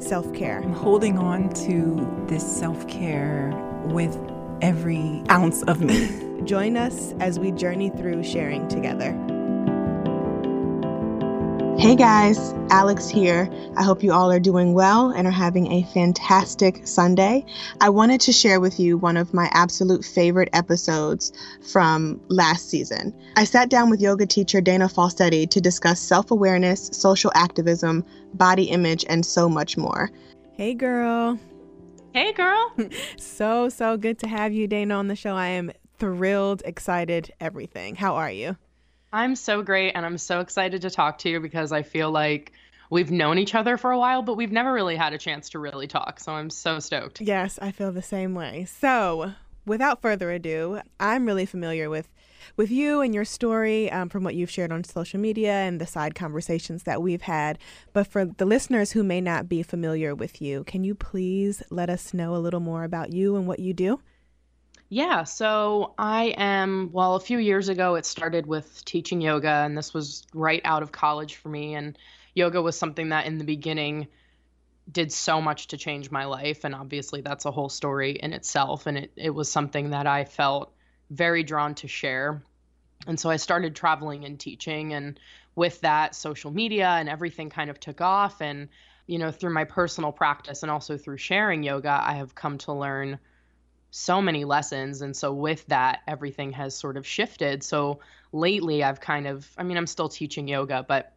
self care. I'm holding on to this self care with every ounce of me. Join us as we journey through sharing together. Hey guys, Alex here. I hope you all are doing well and are having a fantastic Sunday. I wanted to share with you one of my absolute favorite episodes from last season. I sat down with yoga teacher Dana Falsetti to discuss self awareness, social activism, body image, and so much more. Hey girl. Hey, girl. So, so good to have you, Dana, on the show. I am thrilled, excited, everything. How are you? I'm so great and I'm so excited to talk to you because I feel like we've known each other for a while, but we've never really had a chance to really talk. So I'm so stoked. Yes, I feel the same way. So, without further ado, I'm really familiar with with you and your story um, from what you've shared on social media and the side conversations that we've had. But for the listeners who may not be familiar with you, can you please let us know a little more about you and what you do? Yeah, so I am, well, a few years ago, it started with teaching yoga, and this was right out of college for me. And yoga was something that in the beginning did so much to change my life. And obviously, that's a whole story in itself. And it, it was something that I felt very drawn to share. And so I started traveling and teaching. And with that, social media and everything kind of took off. And, you know, through my personal practice and also through sharing yoga, I have come to learn so many lessons and so with that everything has sort of shifted. So lately i've kind of i mean i'm still teaching yoga but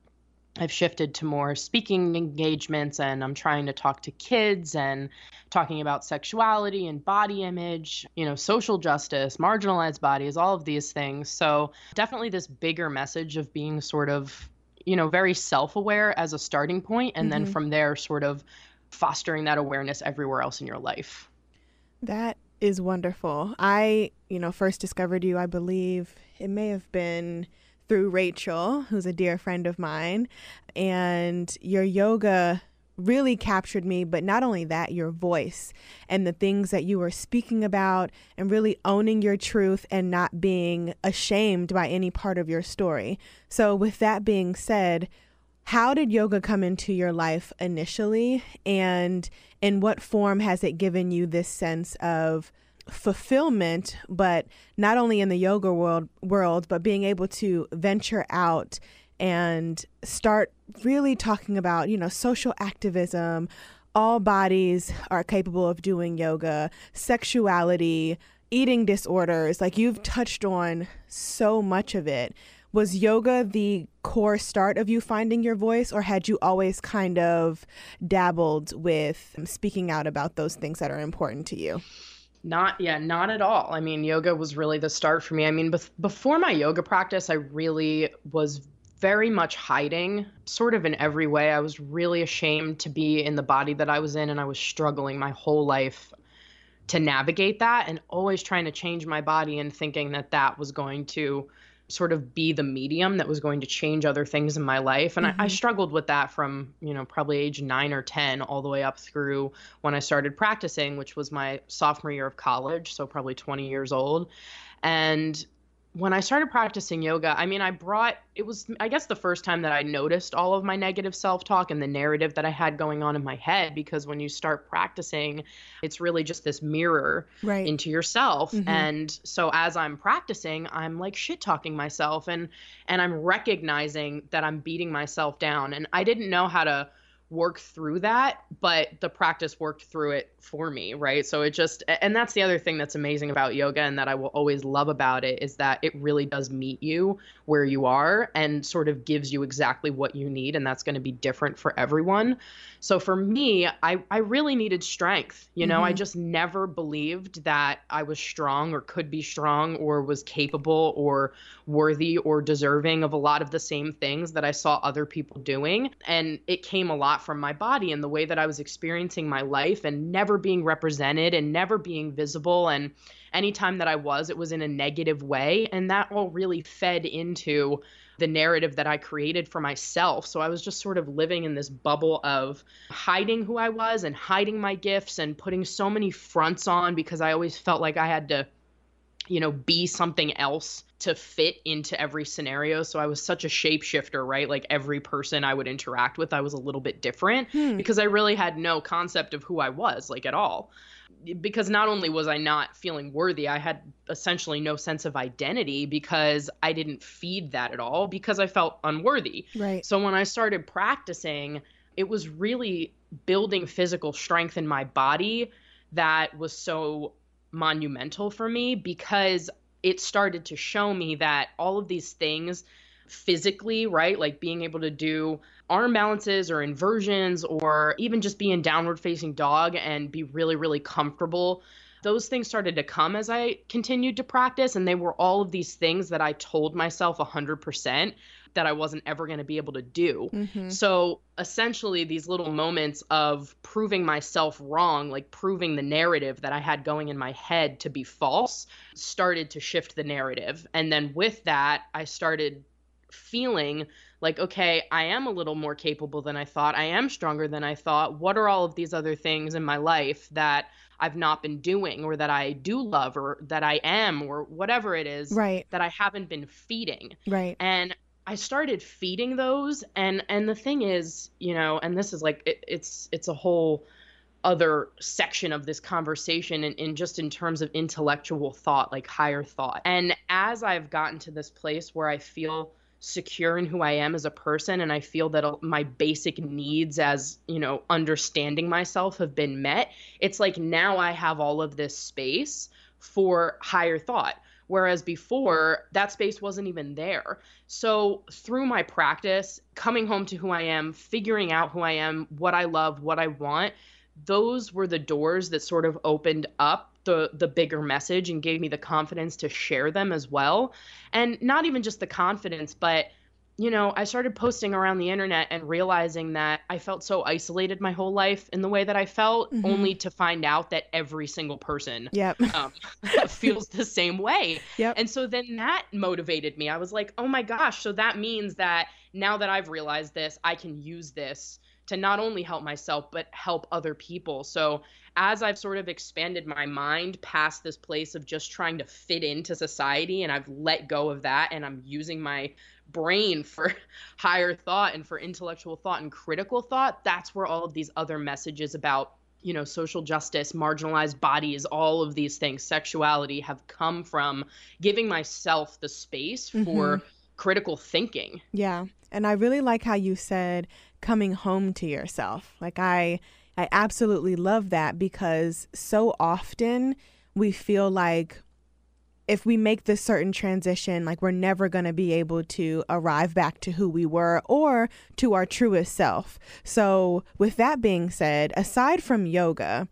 i've shifted to more speaking engagements and i'm trying to talk to kids and talking about sexuality and body image you know social justice marginalized bodies all of these things. So definitely this bigger message of being sort of you know very self-aware as a starting point and then Mhm. from there sort of fostering that awareness everywhere else in your life. That is wonderful. I, you know, first discovered you, I believe it may have been through Rachel, who's a dear friend of mine, and your yoga really captured me, but not only that, your voice and the things that you were speaking about and really owning your truth and not being ashamed by any part of your story. So, with that being said, how did yoga come into your life initially? And in what form has it given you this sense of fulfillment but not only in the yoga world world but being able to venture out and start really talking about you know social activism? All bodies are capable of doing yoga. Sexuality eating disorders like you've touched on so much of it was yoga the core start of you finding your voice or had you always kind of dabbled with speaking out about those things that are important to you Not yeah, not at all. I mean, yoga was really the start for me. I mean, bef- before my yoga practice, I really was very much hiding, sort of in every way. I was really ashamed to be in the body that I was in, and I was struggling my whole life to navigate that, and always trying to change my body and thinking that that was going to sort of be the medium that was going to change other things in my life. And I, I Mhm. struggled with that from, you know, probably age nine or 10 all the way up through when I started practicing, which was my sophomore year of college, so probably 20 years old. And when I started practicing yoga, I mean, I brought it was, I guess, the first time that I noticed all of my negative self talk and the narrative that I had going on in my head. Because when you start practicing, it's really just this mirror right into yourself Mhm. and so as i'm practicing i'm like shit talking myself and and i'm recognizing that i'm beating myself down and i didn't know how to work through that but the practice worked through it for me right? So it just and that's the other thing that's amazing about yoga and that i will always love about it is that it really does meet you where you are and sort of gives you exactly what you need and that's going to be different for everyone. So for me i i really needed strength you know? I Mhm. just never believed that i was strong or could be strong or was capable or worthy or deserving of a lot of the same things that i saw other people doing and it came a lot from my body and the way that I was experiencing my life and never being represented and never being visible. And anytime that I was, it was in a negative way. And that all really fed into the narrative that I created for myself. So I was just sort of living in this bubble of hiding who I was and hiding my gifts and putting so many fronts on because I always felt like I had to, you know, be something else to fit into every scenario. So I was such a shapeshifter, right? Like every person I would interact with, I was a little bit different hmm. because I really had no concept of who I was, like at all. Because not only was I not feeling worthy, I had essentially no sense of identity because I didn't feed that at all because I felt unworthy. Right. So when I started practicing, it was really building physical strength in my body that was so monumental for me because it started to show me that all of these things physically, right? Like being able to do arm balances or inversions or even just be in downward facing dog and be really, really comfortable. Those things started to come as I continued to practice. And they were all of these things that I told myself 100% that I wasn't ever going to be able to do. Mm-hmm. So essentially, these little moments of proving myself wrong, like proving the narrative that I had going in my head to be false, started to shift the narrative. And then with that, I started feeling like, okay, I am a little more capable than I thought. I am stronger than I thought. What are all of these other things in my life that I've not been doing or that I do love or that I am or whatever it is right. that I haven't been feeding. Right. And I started feeding those and and the thing is, you know, and this is like it, it's it's a whole other section of this conversation in, in just in terms of intellectual thought, like higher thought. And as I've gotten to this place where I feel secure in who I am as a person and I feel that my basic needs as, you know, understanding myself have been met, it's like now I have all of this space for higher thought Whereas before, that space wasn't even there. So, through my practice, coming home to who I am, figuring out who I am, what I love, what I want, those were the doors that sort of opened up the the bigger message and gave me the confidence to share them as well. And not even just the confidence, but you know, I started posting around the internet and realizing that I felt so isolated my whole life in the way that I felt, mm-hmm. only to find out that every single person yep. um, feels the same way. Yep. And so then that motivated me. I was like, oh my gosh, so that means that now that I've realized this, I can use this to not only help myself, but help other people. So as I've sort of expanded my mind past this place of just trying to fit into society and I've let go of that and I'm using my brain for higher thought and for intellectual thought and critical thought, that's where all of these other messages about you know social justice marginalized bodies all of these things sexuality have come from giving myself the space for mm-hmm. critical thinking yeah and i really like how you said coming home to yourself like i i absolutely love that because so often we feel like if we make this certain transition, like we're never going to be able to arrive back to who we were or to our truest self. So, with that being said, aside from yoga,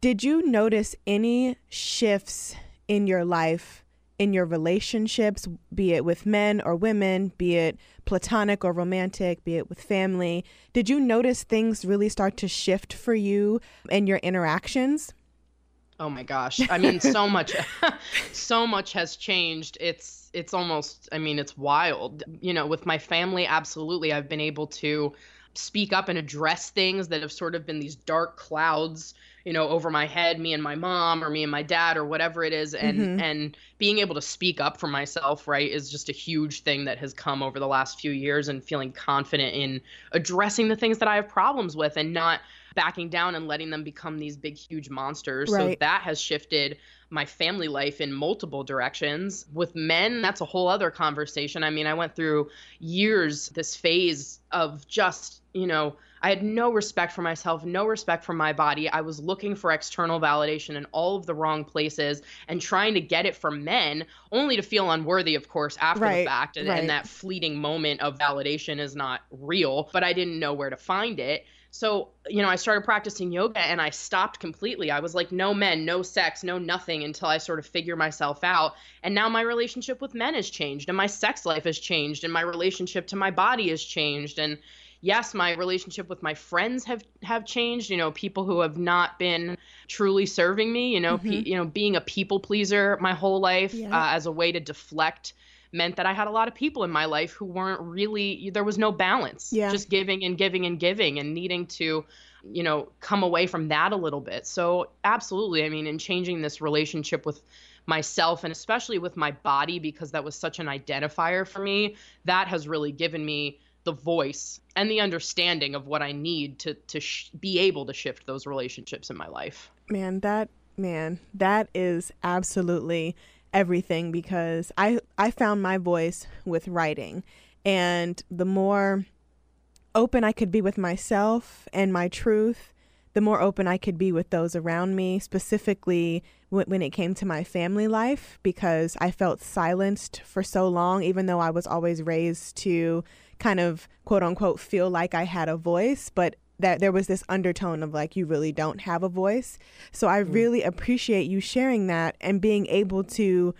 did you notice any shifts in your life, in your relationships, be it with men or women, be it platonic or romantic, be it with family? Did you notice things really start to shift for you in your interactions? Oh my gosh. I mean so much so much has changed. It's it's almost I mean it's wild. You know, with my family absolutely I've been able to speak up and address things that have sort of been these dark clouds you know over my head me and my mom or me and my dad or whatever it is and mm-hmm. and being able to speak up for myself right is just a huge thing that has come over the last few years and feeling confident in addressing the things that I have problems with and not backing down and letting them become these big huge monsters right. so that has shifted my family life in multiple directions with men that's a whole other conversation i mean i went through years this phase of just you know I had no respect for myself, no respect for my body. I was looking for external validation in all of the wrong places and trying to get it from men, only to feel unworthy, of course, after right, the fact. And, right. and that fleeting moment of validation is not real, but I didn't know where to find it. So, you know, I started practicing yoga and I stopped completely. I was like, no men, no sex, no nothing until I sort of figure myself out. And now my relationship with men has changed and my sex life has changed and my relationship to my body has changed. And yes, my relationship with my friends have have changed. You know, people who have not been truly serving me. You know, mm-hmm. pe- you know, being a people pleaser my whole life yeah. uh, as a way to deflect meant that I had a lot of people in my life who weren't really there was no balance. Yeah. Just giving and giving and giving and needing to you know come away from that a little bit. So absolutely, I mean, in changing this relationship with myself and especially with my body because that was such an identifier for me, that has really given me the voice and the understanding of what I need to to sh- be able to shift those relationships in my life. Man, that man, that is absolutely everything because I I found my voice with writing. And the more open I could be with myself and my truth, the more open I could be with those around me, specifically when it came to my family life because I felt silenced for so long even though I was always raised to kind of quote unquote feel like I had a voice, but that there was this undertone of like you really don't have a voice. So I mm. really appreciate you sharing that and being able to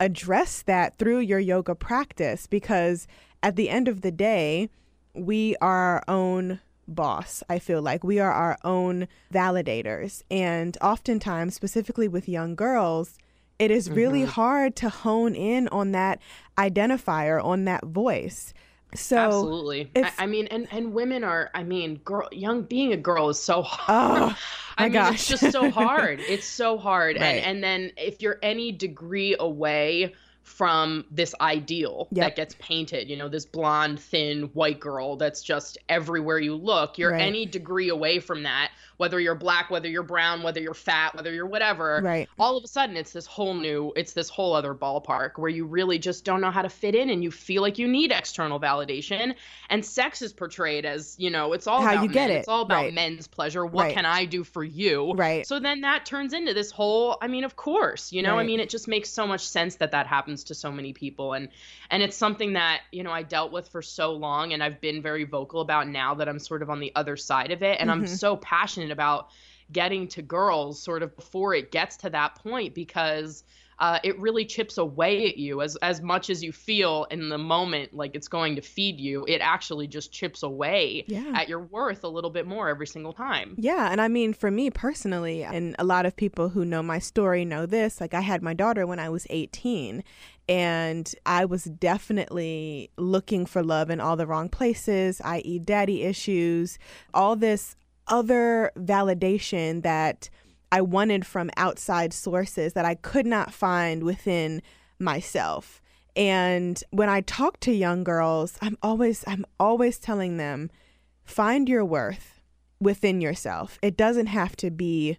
address that through your yoga practice because at the end of the day, we are our own boss. I feel like we are our own validators. And oftentimes, specifically with young girls, it is really mm-hmm. hard to hone in on that identifier, on that voice. So absolutely, I, I, mean, and and women are, I mean, girl, young being a girl is so oh, hard. Oh, I mean, gosh. it's just so hard. It's so hard, right. and and then if you're any degree away from this ideal yep. that gets painted, you know, this blonde, thin white girl that's just everywhere you look. You're right. any degree away from that whether you're black, whether you're brown, whether you're fat, whether you're whatever. Right. All of a sudden, it's this whole new, it's this whole other ballpark where you really just don't know how to fit in and you feel like you need external validation. And sex is portrayed as, you know, it's all how about you get men. it. It's all about right. men's pleasure. What right. can I do for you? Right. So then that turns into this whole, I mean, of course, you know. I mean, it just makes so much sense that that happens to so many people. And, and it's something that, you know, I dealt with for so long and I've been very vocal about now that I'm sort of on the other side of it. And mm-hmm. I'm so passionate about getting to girls sort of before it gets to that point because uh, it really chips away at you as as much as you feel in the moment like it's going to feed you it actually just chips away yeah. at your worth a little bit more every single time yeah and i mean for me personally and a lot of people who know my story know this like i had my daughter when i was 18 and I was definitely looking for love in all the wrong places, i.e., daddy issues, all this other validation that I wanted from outside sources that I could not find within myself. And when I talk to young girls, I'm always I'm always telling them find your worth within yourself. It doesn't have to be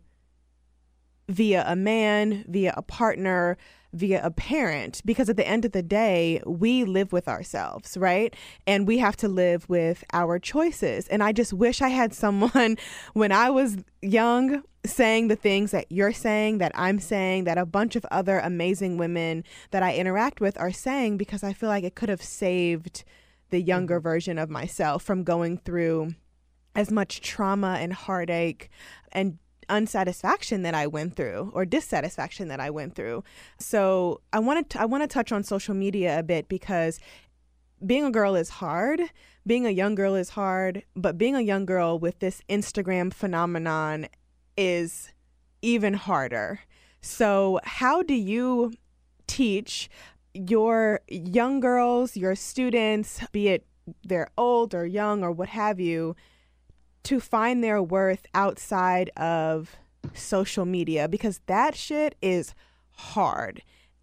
via a man, via a partner, via a parent because at the end of the day, we live with ourselves, right? And we have to live with our choices. And I just wish I had someone when I was young saying the things that you're saying, that I'm saying, that a bunch of other amazing women that I interact with are saying because I feel like it could have saved the younger mm-hmm. version of myself from going through as much trauma and heartache and unsatisfaction that I went through or dissatisfaction that I went through. So I wanted to, I want to touch on social media a bit because being a girl is hard. Being a young girl is hard, but being a young girl with this Instagram phenomenon is even harder. So, how do you teach your young girls, your students, be it they're old or young or what have you, to find their worth outside of social media because that shit is hard,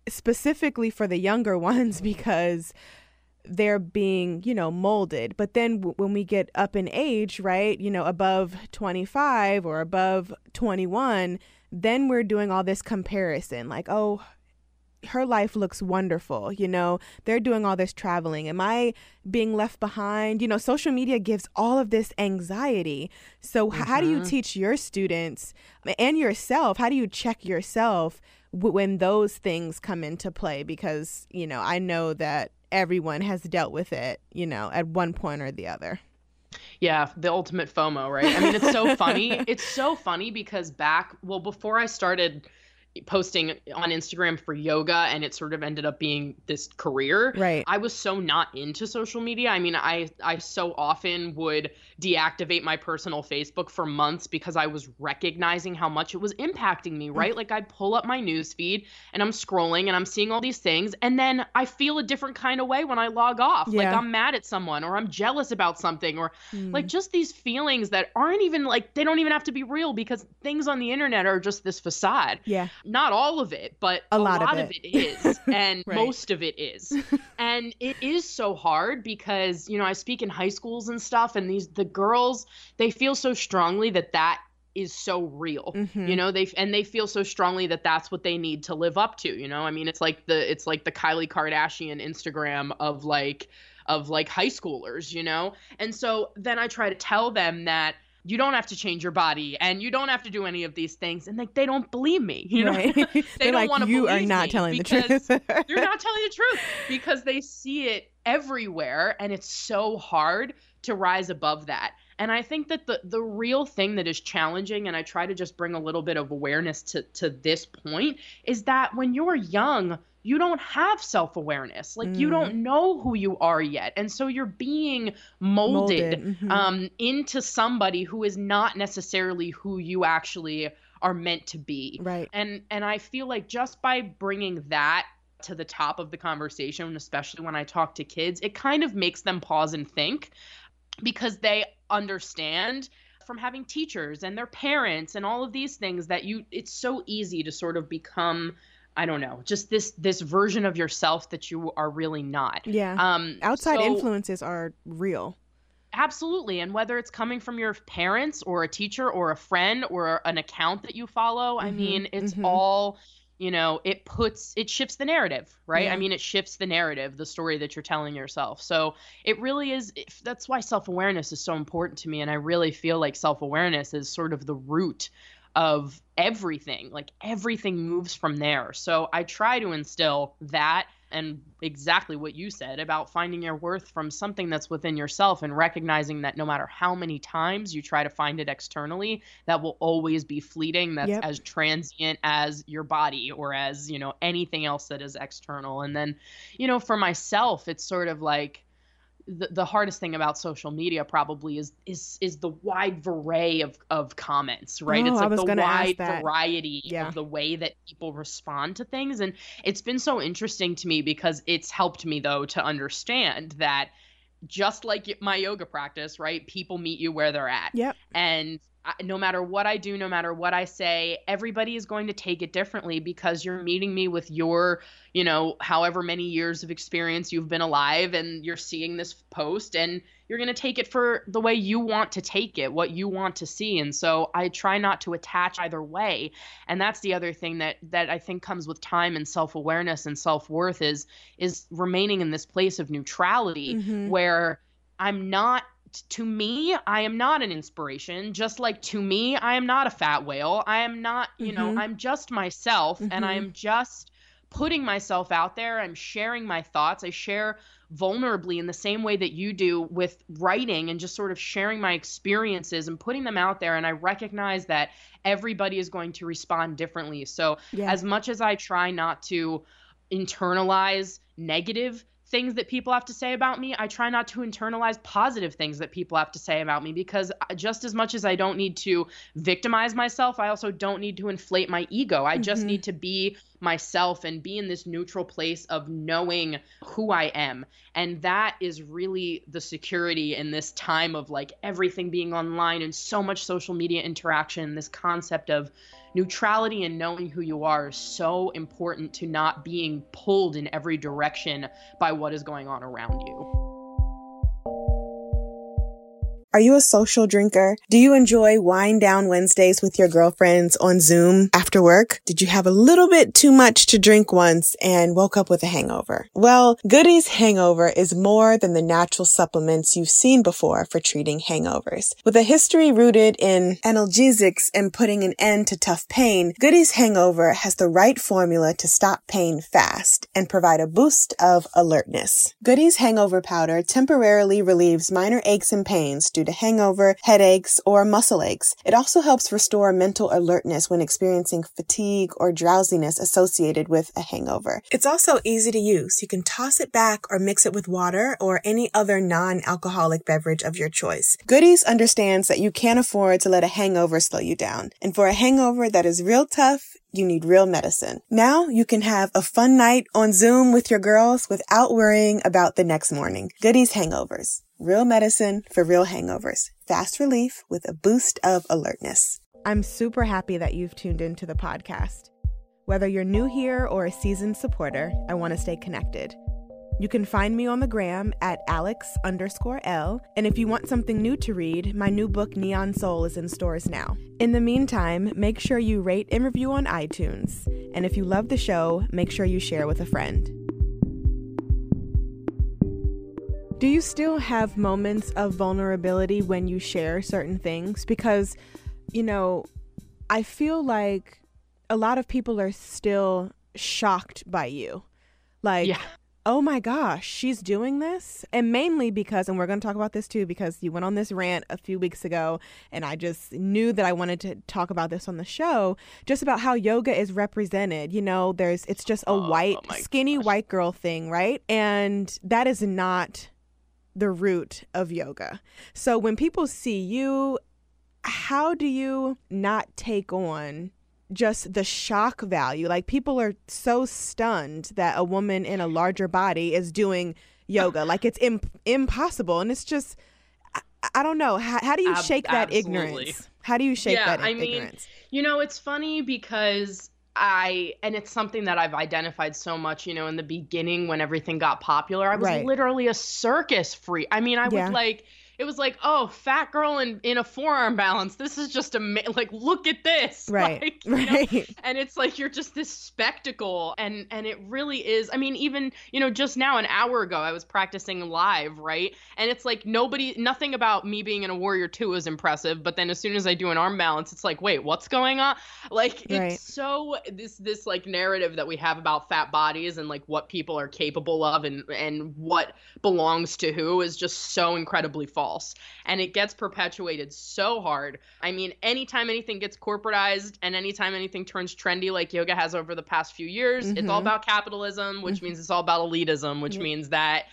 specifically for the younger ones because they're being, you know, molded. But then w- when we get up in age, right, you know, above 25 or above 21, then we're doing all this comparison like, oh, her life looks wonderful. You know, they're doing all this traveling. Am I being left behind? You know, social media gives all of this anxiety. So, mm-hmm. how do you mm-hmm. teach your students and yourself? How do you check yourself when those things come into play? Because, you know, I know that everyone has dealt with it, you know, at one point or the other. Yeah, the ultimate FOMO, right? I mean, it's so funny. It's so funny because back, well, before I started posting on Instagram for yoga and it sort of ended up being this career. Right. I was so not into social media. I mean, I I so often would deactivate my personal Facebook for months because I was recognizing how much it was impacting me, right? Mm. Like I'd pull up my news feed and I'm scrolling and I'm seeing all these things and then I feel a different kind of way when I log off. Yeah. Like I'm mad at someone or I'm jealous about something or mm. like just these feelings that aren't even like they don't even have to be real because things on the internet are just this facade. Yeah not all of it, but a, a lot, lot, of it, it is, and right. most of it is. and it is so hard because you know I speak in high schools and stuff, and these the girls they feel so strongly that that is so real mm-hmm. you know they and they feel so strongly that that's what they need to live up to you know i mean it's like the it's like the kylie kardashian instagram of like of like high schoolers you know and so then i try to tell them that you don't have to change your body and you don't have to do any of these things. And like they don't believe me you know? Right. they don't like, want to you are not telling the truth. you're not telling the truth because they see it everywhere and it's so hard to rise above that. And i think that the the real thing that is challenging and i try to just bring a little bit of awareness to to this point is that when you're young you don't have self awareness. Like mm. you don't mm. know who you are yet. And so you're being molded, molded. Mm-hmm. Um, into somebody who is not necessarily who you actually are meant to be. Right. And and I feel like just by bringing that to the top of the conversation, especially when I talk to kids, it kind of makes them pause and think because they understand from having teachers and their parents and all of these things that you it's so easy to sort of become I don't know, just this this version of yourself that you are really not. Yeah. Um outside so, influences are real. Absolutely. And whether it's coming from your parents or a teacher or a friend or an account that you follow, mm-hmm, I mean, it's mm-hmm. all, you know, it puts it shifts the narrative, right? Yeah. I mean, it shifts the narrative, the story that you're telling yourself. So, it really is that's why self-awareness is so important to me and I really feel like self-awareness is sort of the root of everything. Like everything moves from there. So I try to instill that and exactly what you said about finding your worth from something that's within yourself and recognizing that no matter how many times you try to find it externally, that will always be fleeting. That's yep. as transient as your body or as, you know, anything else that is external. And then, you know, for myself, it's sort of like, the, the hardest thing about social media probably is is is the wide array of of comments right? Oh, it's like the wide variety yeah. of the way that people respond to things. And it's been so interesting to me because it's helped me though to understand that just like my yoga practice right people meet you where they're at. Yep. And no matter what I do, no matter what I say, everybody is going to take it differently because you're meeting me with your, you know, however many years of experience you've been alive and you're seeing this post and you're going to take it for the way you want to take it, what you want to see. And so I try not to attach either way. And that's the other thing that that I think comes with time and self-awareness and self-worth is is remaining in this place of neutrality mm-hmm. where I'm not to me, I am not an inspiration. Just like to me, I am not a fat whale. I am not, you mm-hmm. know, I'm just myself mm-hmm. and I am just putting myself out there. I'm sharing my thoughts. I share vulnerably in the same way that you do with writing and just sort of sharing my experiences and putting them out there. And I recognize that everybody is going to respond differently. So, yeah. as much as I try not to internalize negative things that people have to say about me, I try not to internalize positive things that people have to say about me because just as much as I don't need to victimize myself, I also don't need to inflate my ego. I mm-hmm. just need to be myself and be in this neutral place of knowing who I am. And that is really the security in this time of like everything being online and so much social media interaction, this concept of neutrality and knowing who you are is so important to not being pulled in every direction by what is going on around you. Are you a social drinker? Do you enjoy wind down Wednesdays with your girlfriends on Zoom after work? Did you have a little bit too much to drink once and woke up with a hangover? Well, Goody's Hangover is more than the natural supplements you've seen before for treating hangovers. With a history rooted in analgesics and putting an end to tough pain, Goody's Hangover has the right formula to stop pain fast and provide a boost of alertness. Goody's Hangover Powder temporarily relieves minor aches and pains due due to hangover, headaches, or muscle aches. It also helps restore mental alertness when experiencing fatigue or drowsiness associated with a hangover. It's also easy to use. You can toss it back or mix it with water or any other non-alcoholic beverage of your choice. Goody's understands that you can't afford to let a hangover slow you down. And for a hangover that is real tough, you need real medicine. Now you can have a fun night on Zoom with your girls without worrying about the next morning. Goody's Hangovers. Real medicine for real hangovers. Fast relief with a boost of alertness. I'm super happy that you've tuned into the podcast. Whether you're new here or a seasoned supporter, I want to stay connected. You can find me on the gram at Alex underscore Elle. And if you want something new to read, my new book, Neon Soul, is in stores now. In the meantime, make sure you rate and review on iTunes. And if you love the show, make sure you share with a friend. Do you still have moments of vulnerability when you share certain things? Because, you know, I feel like a lot of people are still shocked by you. Like, yeah oh my gosh, she's doing this. And mainly because, and we're going to talk about this too, because you went on this rant a few weeks ago, and I just knew that I wanted to talk about this on the show, just about how yoga is represented. You know, there's, it's just a oh, white, oh skinny gosh. white girl thing, right? And that is not the root of yoga. So when people see you, how do you not take on just the shock value. Like people are so stunned that a woman in a larger body is doing yoga. like it's Im- impossible. And it's just, I, I don't know. How, how do you Ab- shake that absolutely. ignorance? How do you shake yeah, that I ignorance? Mean, you know, it's funny because I and it's something that I've identified so much, you know, in the beginning when everything got popular. I was right. literally a circus freak. I mean, I yeah. would like it was like, oh, fat girl in, in a forearm balance. This is just a like, look at this, right? Like, right. Know? And it's like you're just this spectacle, and and it really is. I mean, even you know, just now an hour ago, I was practicing live, right? And it's like nobody, nothing about me being in a warrior two is impressive, but then as soon as I do an arm balance, it's like, wait, what's going on? Like it's right. so this this like narrative that we have about fat bodies and like what people are capable of and and what belongs to who is just so incredibly false false and it gets perpetuated so hard. I mean, anytime anything gets corporatized and anytime anything turns trendy like yoga has over the past few years, mm-hmm. it's all mm-hmm. about capitalism, which mm-hmm. means it's all about elitism, which yeah. means that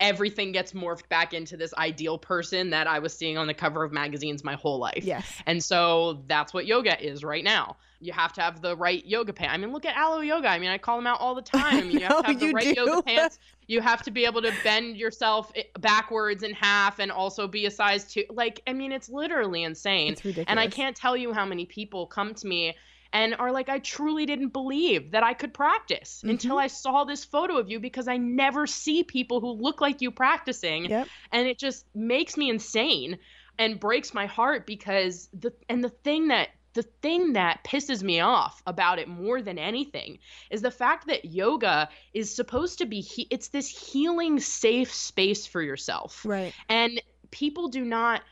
everything gets morphed back into this ideal person that I was seeing on the cover of magazines my whole life. Yes. And so that's what yoga is right now. You have to have the right yoga pants. I mean, look at Alo Yoga. I mean, I call them out all the time. You have to have the right do. yoga pants. You have to be able to bend yourself backwards in half and also be a size two. Like, I mean, it's literally insane. It's ridiculous. And I can't tell you how many people come to me and are like, I truly didn't believe that I could practice mm-hmm. until I saw this photo of you because I never see people who look like you practicing. Yep. And it just makes me insane and breaks my heart because the and the thing that the thing that pisses me off about it more than anything is the fact that yoga is supposed to be he- it's this healing safe space for yourself right and people do not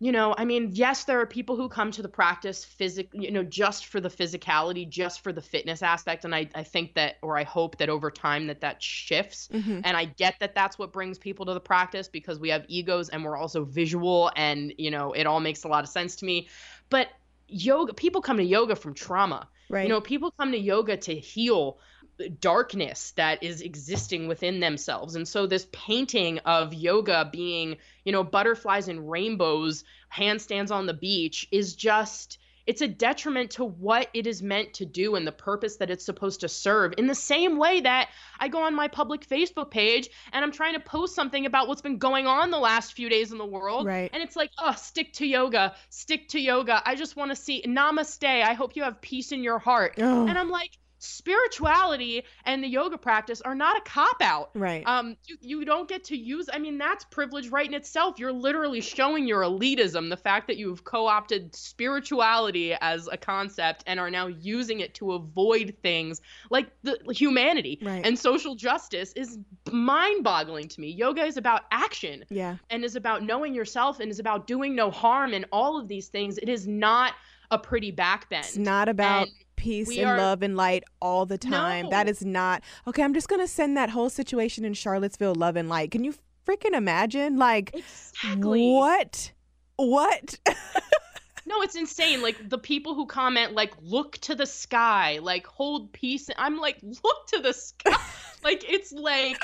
you know i mean yes there are people who come to the practice physic you know just for the physicality just for the fitness aspect and i, I think that or i hope that over time that that shifts. Mm-hmm. and i get that that's what brings people to the practice because we have egos and we're also visual and you know it all makes a lot of sense to me. But yoga people come to yoga from trauma. Right. you know people come to yoga to heal darkness that is existing within themselves. And so this painting of yoga being, you know, butterflies and rainbows, handstands on the beach is just it's a detriment to what it is meant to do and the purpose that it's supposed to serve. In the same way that I go on my public Facebook page and I'm trying to post something about what's been going on the last few days in the world. Right. And it's like, oh, stick to yoga, stick to yoga. I just want to see namaste. I hope you have peace in your heart. Oh. And I'm like, spirituality and the yoga practice are not a cop out. Right. Um, you, you don't get to use, I mean, that's privilege right in itself. You're literally showing your elitism, the fact that you've co opted spirituality as a concept and are now using it to avoid things like the humanity right. and social justice is mind boggling to me. Yoga is about action. Yeah. And is about knowing yourself and is about doing no harm and all of these things. It is not a pretty backbend. It's not about and peace and are, love and light all the time. No. That is not okay. I'm just gonna send that whole situation in Charlottesville love and light. Can you freaking imagine? Like exactly. what? What? no, it's insane. Like the people who comment, like, look to the sky, like, hold peace. I'm like, look to the sky. like, it's like,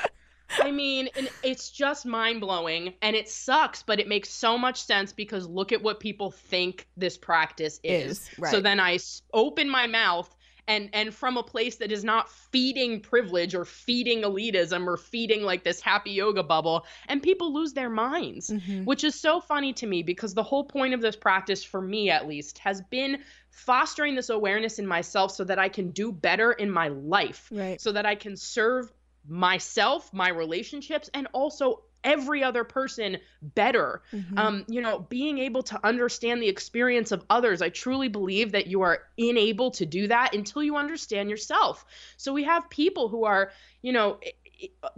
I mean, and it's just mind blowing and it sucks, but it makes so much sense because look at what people think this practice is. Is, right. So then I open my mouth and and from a place that is not feeding privilege or feeding elitism or feeding like this happy yoga bubble and people lose their minds Mhm. which is so funny to me because the whole point of this practice for me at least has been fostering this awareness in myself so that I can do better in my life Right. so that I can serve myself, my relationships, and also every other person better. Mhm. Um, you know, being able to understand the experience of others. I truly believe that you are unable to do that until you understand yourself. So we have people who are, you know,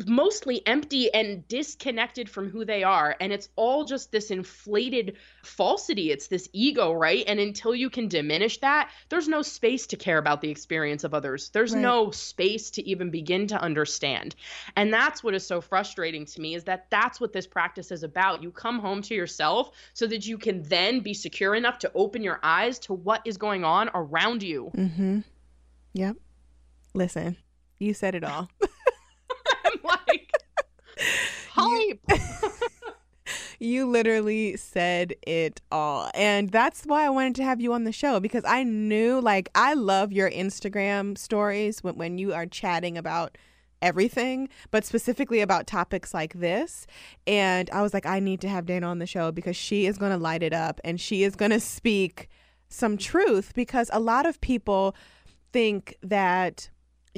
mostly empty and disconnected from who they are and it's all just this inflated falsity it's this ego right and until you can diminish that there's no space to care about the experience of others there's Right. no space to even begin to understand and that's what is so frustrating to me is that that's what this practice is about you come home to yourself so that you can then be secure enough to open your eyes to what is going on around you Mm-hmm. Yep. Listen, you said it all. hype you literally said it all. And that's why I wanted to have you on the show because I knew, like, I love your Instagram stories when, when you are chatting about everything, but specifically about topics like this. And I was like, I need to have Dana on the show because she is going to light it up and she is going to speak some truth because a lot of people think that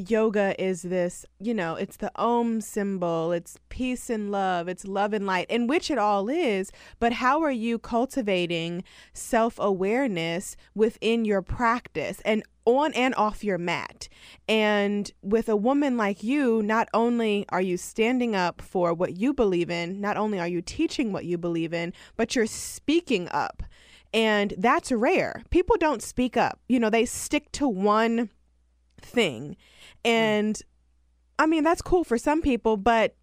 yoga is this, you know, it's the Om symbol, it's peace and love, it's love and light, and which it all is. But how are you cultivating self awareness within your practice and on and off your mat? And with a woman like you, not only are you standing up for what you believe in, not only are you teaching what you believe in, but you're speaking up. And that's rare. People don't speak up. You know, they stick to one thing. Mm. And I mean, that's cool for some people, but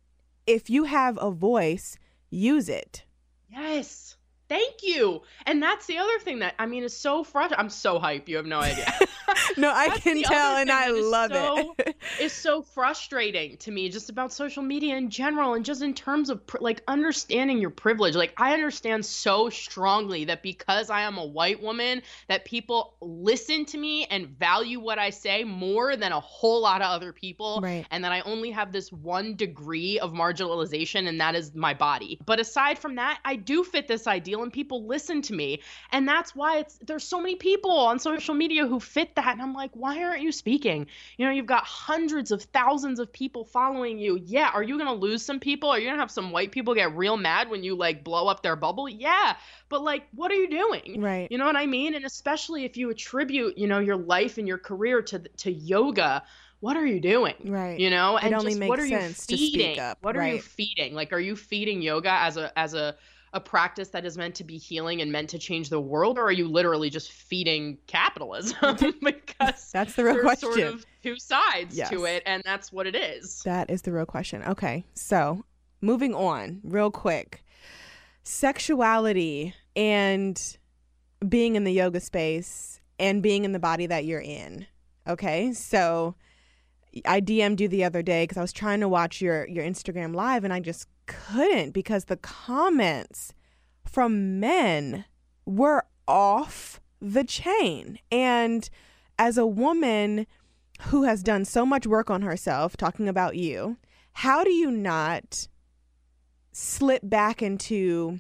if you have a voice, use it. Yes. Thank you. And that's the other thing that I mean is so frustrating. I'm so hype. You have no idea. No, I can tell and I love so- it. it's so frustrating to me just about social media in general and just in terms of like understanding your privilege like i understand so strongly that because i am a white woman that people listen to me and value what i say more than a whole lot of other people Right. and that i only have this one degree of marginalization and that is my body but aside from that i do fit this ideal and people listen to me. And that's why it's there's so many people on social media who fit that. And i'm like why aren't you speaking? You know you've got hundreds of thousands of people following you. Yeah are you going to lose some people? Are you going to have some white people get real mad when you like blow up their bubble? Yeah but like what are you doing? Right. you know what i mean? And especially if you attribute you know your life and your career to to yoga what are you doing? Right. you know? It and only just makes what are sense to you speak feeding? up, what are you feeding? Like are you feeding yoga as a as a a practice that is meant to be healing and meant to change the world or are you literally just feeding capitalism because That's the real question. sort of two sides Yes. to it and that's what it is That is the real question. Okay. So, moving on real quick. Sexuality and being in the yoga space and being in the body that you're in. Okay? So, I DM'd you the other day because I was trying to watch your your Instagram live and I just couldn't because the comments from men were off the chain. And as a woman who has done so much work on herself, talking about you, how do you not slip back into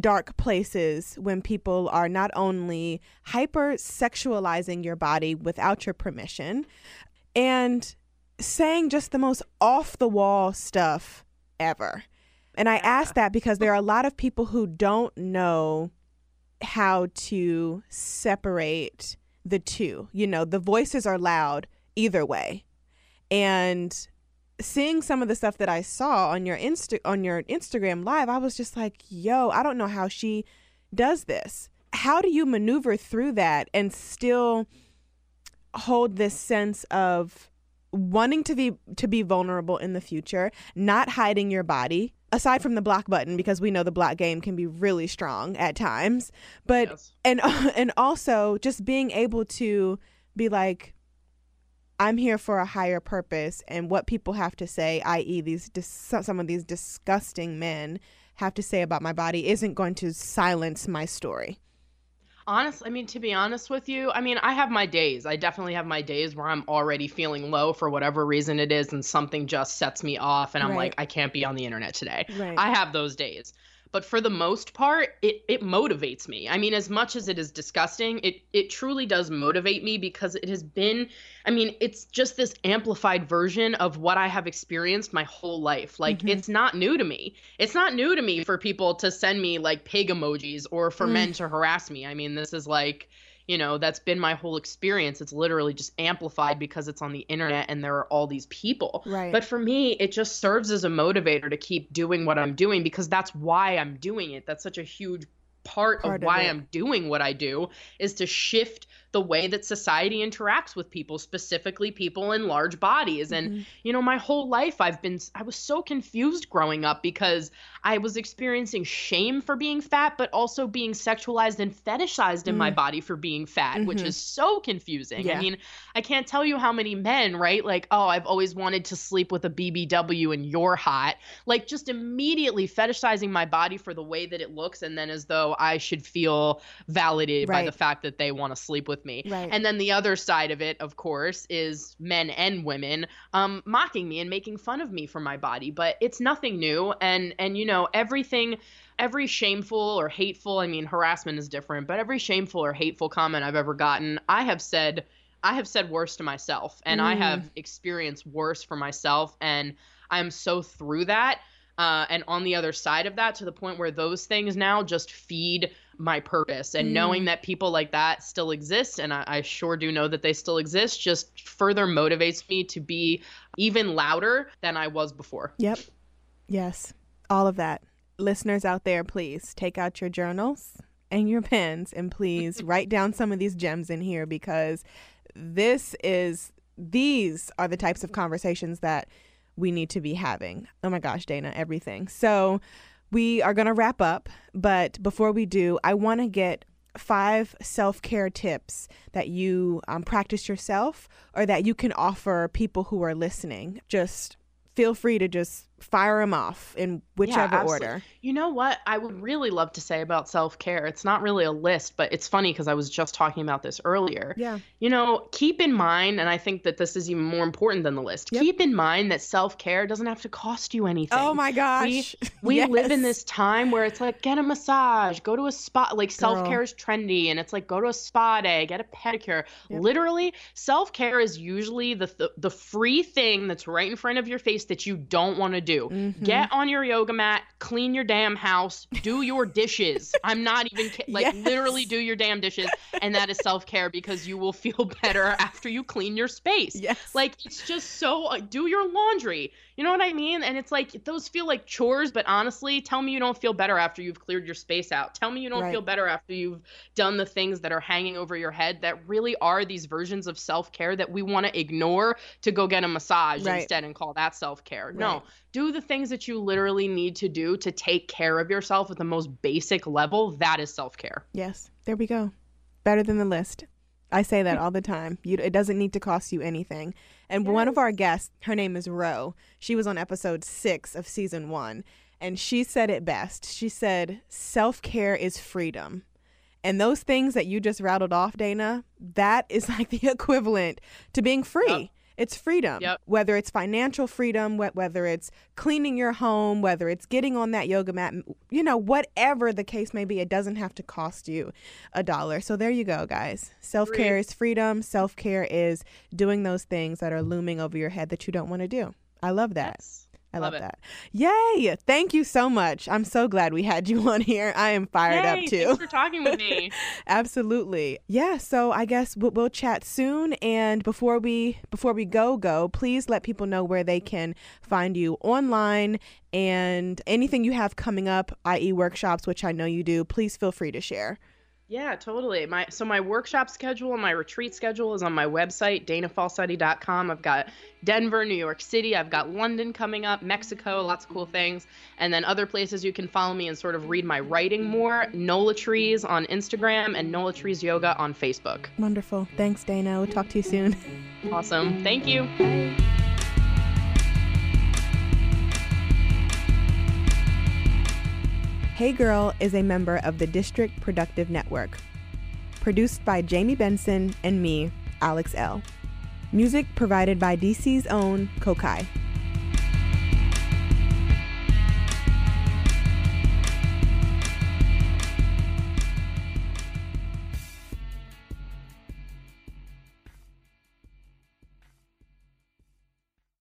dark places when people are not only hyper sexualizing your body without your permission and saying just the most off the wall stuff ever? And I ask that because there are a lot of people who don't know how to separate the two. You know, the voices are loud either way. And seeing some of the stuff that I saw on your Insta on your Instagram live, I was just like, "Yo, I don't know how she does this. How do you maneuver through that and still hold this sense of wanting to be to be vulnerable in the future, not hiding your body aside from the block button because we know the block game can be really strong at times but Yes. and and also just being able to be like i'm here for a higher purpose and what people have to say i.e these dis- some of these disgusting men have to say about my body isn't going to silence my story Honest, I mean, to be honest with you, I mean, I have my days. I definitely have my days where I'm already feeling low for whatever reason it is, and something just sets me off, and I'm Right. like, I can't be on the internet today. Right. I have those days. But for the most part, it, it motivates me. I mean, as much as it is disgusting, it, it truly does motivate me because it has been, I mean, it's just this amplified version of what I have experienced my whole life. Like, Mhm. it's not new to me. It's not new to me for people to send me like pig emojis or for Mm. men to harass me. I mean, this is like, you know, that's been my whole experience. It's literally just amplified because it's on the internet and there are all these people. right But for me, it just serves as a motivator to keep doing what I'm doing because that's why I'm doing it. That's such a huge part, Part of of why it. I'm doing what I do is to shift the way that society interacts with people, specifically people in large bodies. And Mhm. you know, my whole life I've been I was so confused growing up because I was experiencing shame for being fat, but also being sexualized and fetishized in my Mm. body for being fat, which Mhm. is so confusing. Yeah. I mean, I can't tell you how many men, right? Like, oh, I've always wanted to sleep with a BBW and you're hot. Like, just immediately fetishizing my body for the way that it looks, and then as though I should feel validated by the fact that they want to sleep with me. Right. And then the other side of it, of course, is men and women um, mocking me and making fun of me for my body. But it's nothing new, and and you know everything every shameful or hateful i mean harassment is different but every shameful or hateful comment i've ever gotten i have said i have said worse to myself and i Mm. have experienced worse for myself and i'm so through that uh, and on the other side of that to the point where those things now just feed my purpose and Mm. knowing that people like that still exist and I, I sure do know that they still exist just further motivates me to be even louder than i was before Yep. Yes. All of that. Listeners out there, please take out your journals and your pens and please write down some of these gems in here because this is these are the types of conversations that we need to be having. Oh my gosh, Dana, everything. So we are going to wrap up, but before we do, I want to get five self care tips that you um, practice yourself or that you can offer people who are listening. Just feel free to just fire them off in whichever absolutely. order. You know what I would really love to say about self care? It's not really a list, but it's funny because I was just talking about this earlier. Yeah. You know, keep in mind, and I think that this is even more important than the list, Yep. keep in mind that self care doesn't have to cost you anything. Oh my gosh. We live in this time where it's like get a massage, go to a spa. Like self care is trendy, and it's like go to a spa day, get a pedicure. Yep. Literally, self care is usually the, the the free thing that's right in front of your face that you don't want to do. Mhm. Get on your yoga mat, clean your damn house, do your dishes. I'm not even ki- like Yes. literally do your damn dishes, and that is self care because you will feel better after you clean your space. Yes. Like it's just so uh, do your laundry. You know what I mean? And it's like those feel like chores, but honestly, tell me you don't feel better after you've cleared your space out. Tell me you don't Right. feel better after you've done the things that are hanging over your head that really are these versions of self-care that we want to ignore to go get a massage Right. instead and call that self-care. Right. No, do the things that you literally need to do to take care of yourself at the most basic level. That is self-care. Yes, there we go. Better than the list. I say that all the time. You, it doesn't need to cost you anything. And one of our guests, her name is Ro. She was on episode six of season one, and she said it best. She said, "Self care is freedom." And those things that you just rattled off, Dana, that is like the equivalent to being free. It's freedom. Yep. Whether it's financial freedom, wh- whether it's cleaning your home, whether it's getting on that yoga mat, you know, whatever the case may be, it doesn't have to cost you a dollar. So there you go, guys. Self care is freedom. Self care is doing those things that are looming over your head that you don't want to do. I love that. Yes. I love, Love that. Yay. Thank you so much. I'm so glad we had you on here. I am fired Yay, up too. Thanks for talking with me. Absolutely. Yeah, so I guess we'll, we'll chat soon and before we before we go go, please let people know where they can find you online and anything you have coming up, i.e. workshops, which I know you do, please feel free to share. Yeah, totally. My so my workshop schedule and my retreat schedule is on my website, danafalsetti.com. I've got Denver, New York City, I've got London coming up, Mexico, lots of cool things. And then other places you can follow me and sort of read my writing more. Nola Trees on Instagram and Nola Trees Yoga on Facebook. Wonderful. Thanks, Dana. We'll talk to you soon. Awesome. Thank you. Hey Girl is a member of the District Productive Network. Produced by Jamie Benson and me, Alex Elle. Music provided by DC's own Kokayi.